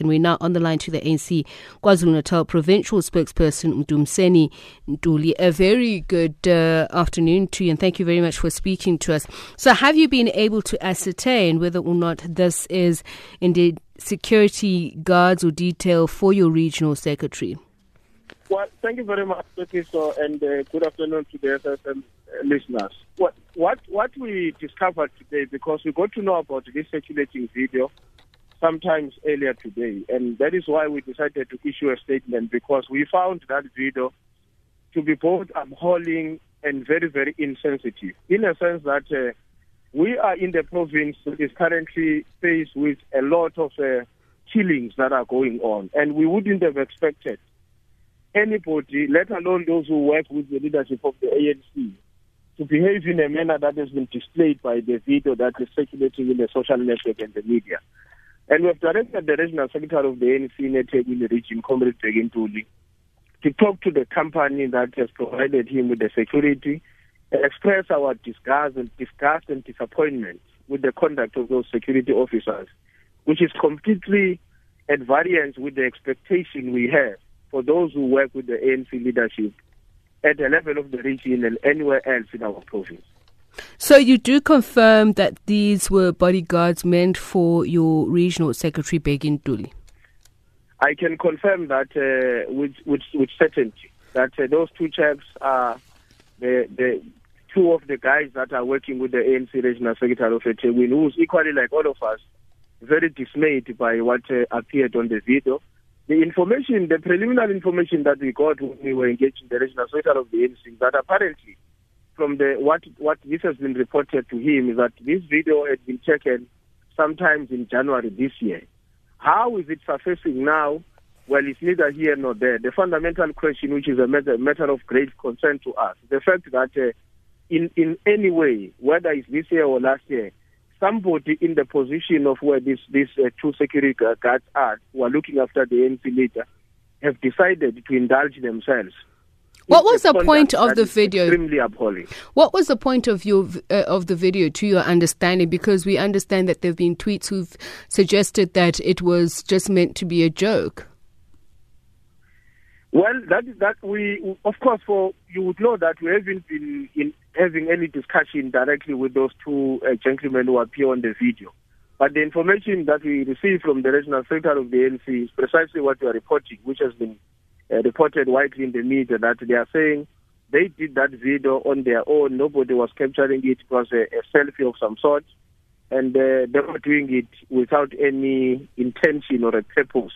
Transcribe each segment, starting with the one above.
And we're now on the line to the ANC KwaZulu Natal provincial spokesperson Mdumiseni Ntuli. A very good uh, afternoon to you, and thank you very much for speaking to us. So, have you been able to ascertain whether or not this is indeed security guards or detail for your regional secretary? Well, thank you very much, Professor, and uh, good afternoon to the SSM listeners. What, what, what we discovered today, because we got to know about this circulating video sometimes earlier today, and that is why we decided to issue a statement because we found that video to be both appalling and very, very insensitive, in a sense that uh, we are in the province that is currently faced with a lot of uh, killings that are going on, and we wouldn't have expected anybody, let alone those who work with the leadership of the ANC, to behave in a manner that has been displayed by the video that is circulating in the social network and the media. And we have directed the regional secretary of the ANC in the region, Comrade Bheki Ntuli, to talk to the company that has provided him with the security and express our disgust and disgust and disappointment with the conduct of those security officers, which is completely at variance with the expectation we have for those who work with the ANC leadership at the level of the region and anywhere else in our province. So you do confirm that these were bodyguards meant for your regional secretary Bheki Ntuli? I can confirm that uh, with, with, with certainty that uh, those two chaps are the, the two of the guys that are working with the ANC regional secretary of eThekwini, who's equally like all of us, very dismayed by what uh, appeared on the video the information, the preliminary information that we got when we were engaged in the regional secretary of the ANC, that apparently from the what what this has been reported to him is that this video had been taken sometimes in January this year. How is it surfacing now? Well, it's neither here nor there. The fundamental question, which is a matter, matter of great concern to us, the fact that uh, in in any way, whether it's this year or last year, somebody in the position of where these these uh, two security guards are, who are looking after the ANC leader, have decided to indulge themselves. What was the point of the video? Extremely appalling. What was the point of your uh, of the video, to your understanding? Because we understand that there have been tweets who've suggested that it was just meant to be a joke. Well, that that we of course for you would know that we haven't been in having any discussion directly with those two uh, gentlemen who appear on the video. But the information that we received from the regional secretary of the ANC is precisely what we are reporting, which has been reported widely in the media that they are saying they did that video on their own. Nobody was capturing it. It was a, a selfie of some sort. And uh, they were doing it without any intention or a purpose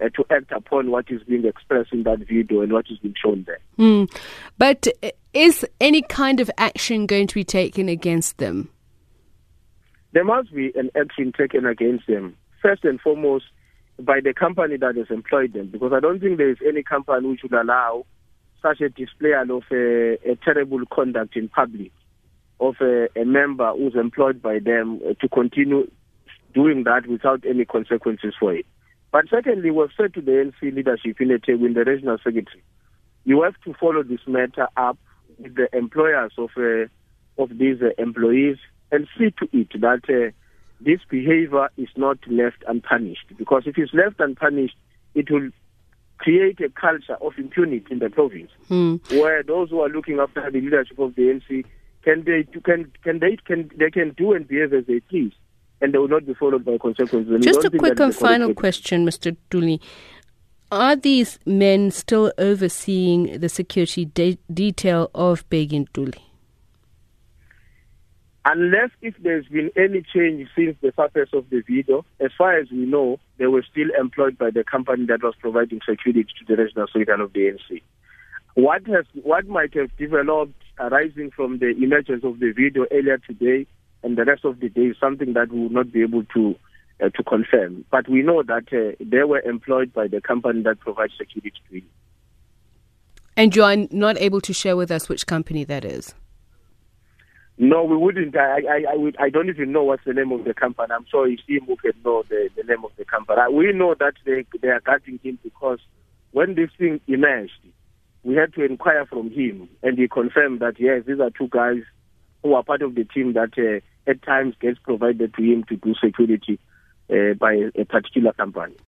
uh, to act upon what is being expressed in that video and what is being shown there. Mm. But uh, is any kind of action going to be taken against them? There must be an action taken against them. First and foremost, by the company that has employed them, because I don't think there is any company which would allow such a display of a, a terrible conduct in public of a, a, member who's employed by them uh, to continue doing that without any consequences for it. But secondly, we've said to the ANC leadership in the table in the regional secretary, you have to follow this matter up with the employers of uh, of these uh, employees and see to it that uh, this behavior is not left unpunished. Because if it's left unpunished, it will create a culture of impunity in the province, hmm. where those who are looking after the leadership of the NC can they can can they can they can do and behave as they please, and they will not be followed by consequences. And Just a quick and final question, Mr. Ntuli. Are these men still overseeing the security de- detail of Bheki Ntuli? Unless if there's been any change since the surface of the video, as far as we know, they were still employed by the company that was providing security to the regional secretary of the ANC. What has what might have developed arising from the emergence of the video earlier today and the rest of the day is something that we will not be able to uh, to confirm. But we know that uh, they were employed by the company that provides security to you. And you are not able to share with us which company that is. No, we wouldn't. I, I, I, would, I don't even know what's the name of the company. I'm sure who can know the, the name of the company. We know that they, they are guarding him because when this thing emerged, we had to inquire from him, and he confirmed that yes, these are two guys who are part of the team that uh, at times gets provided to him to do security uh, by a particular company.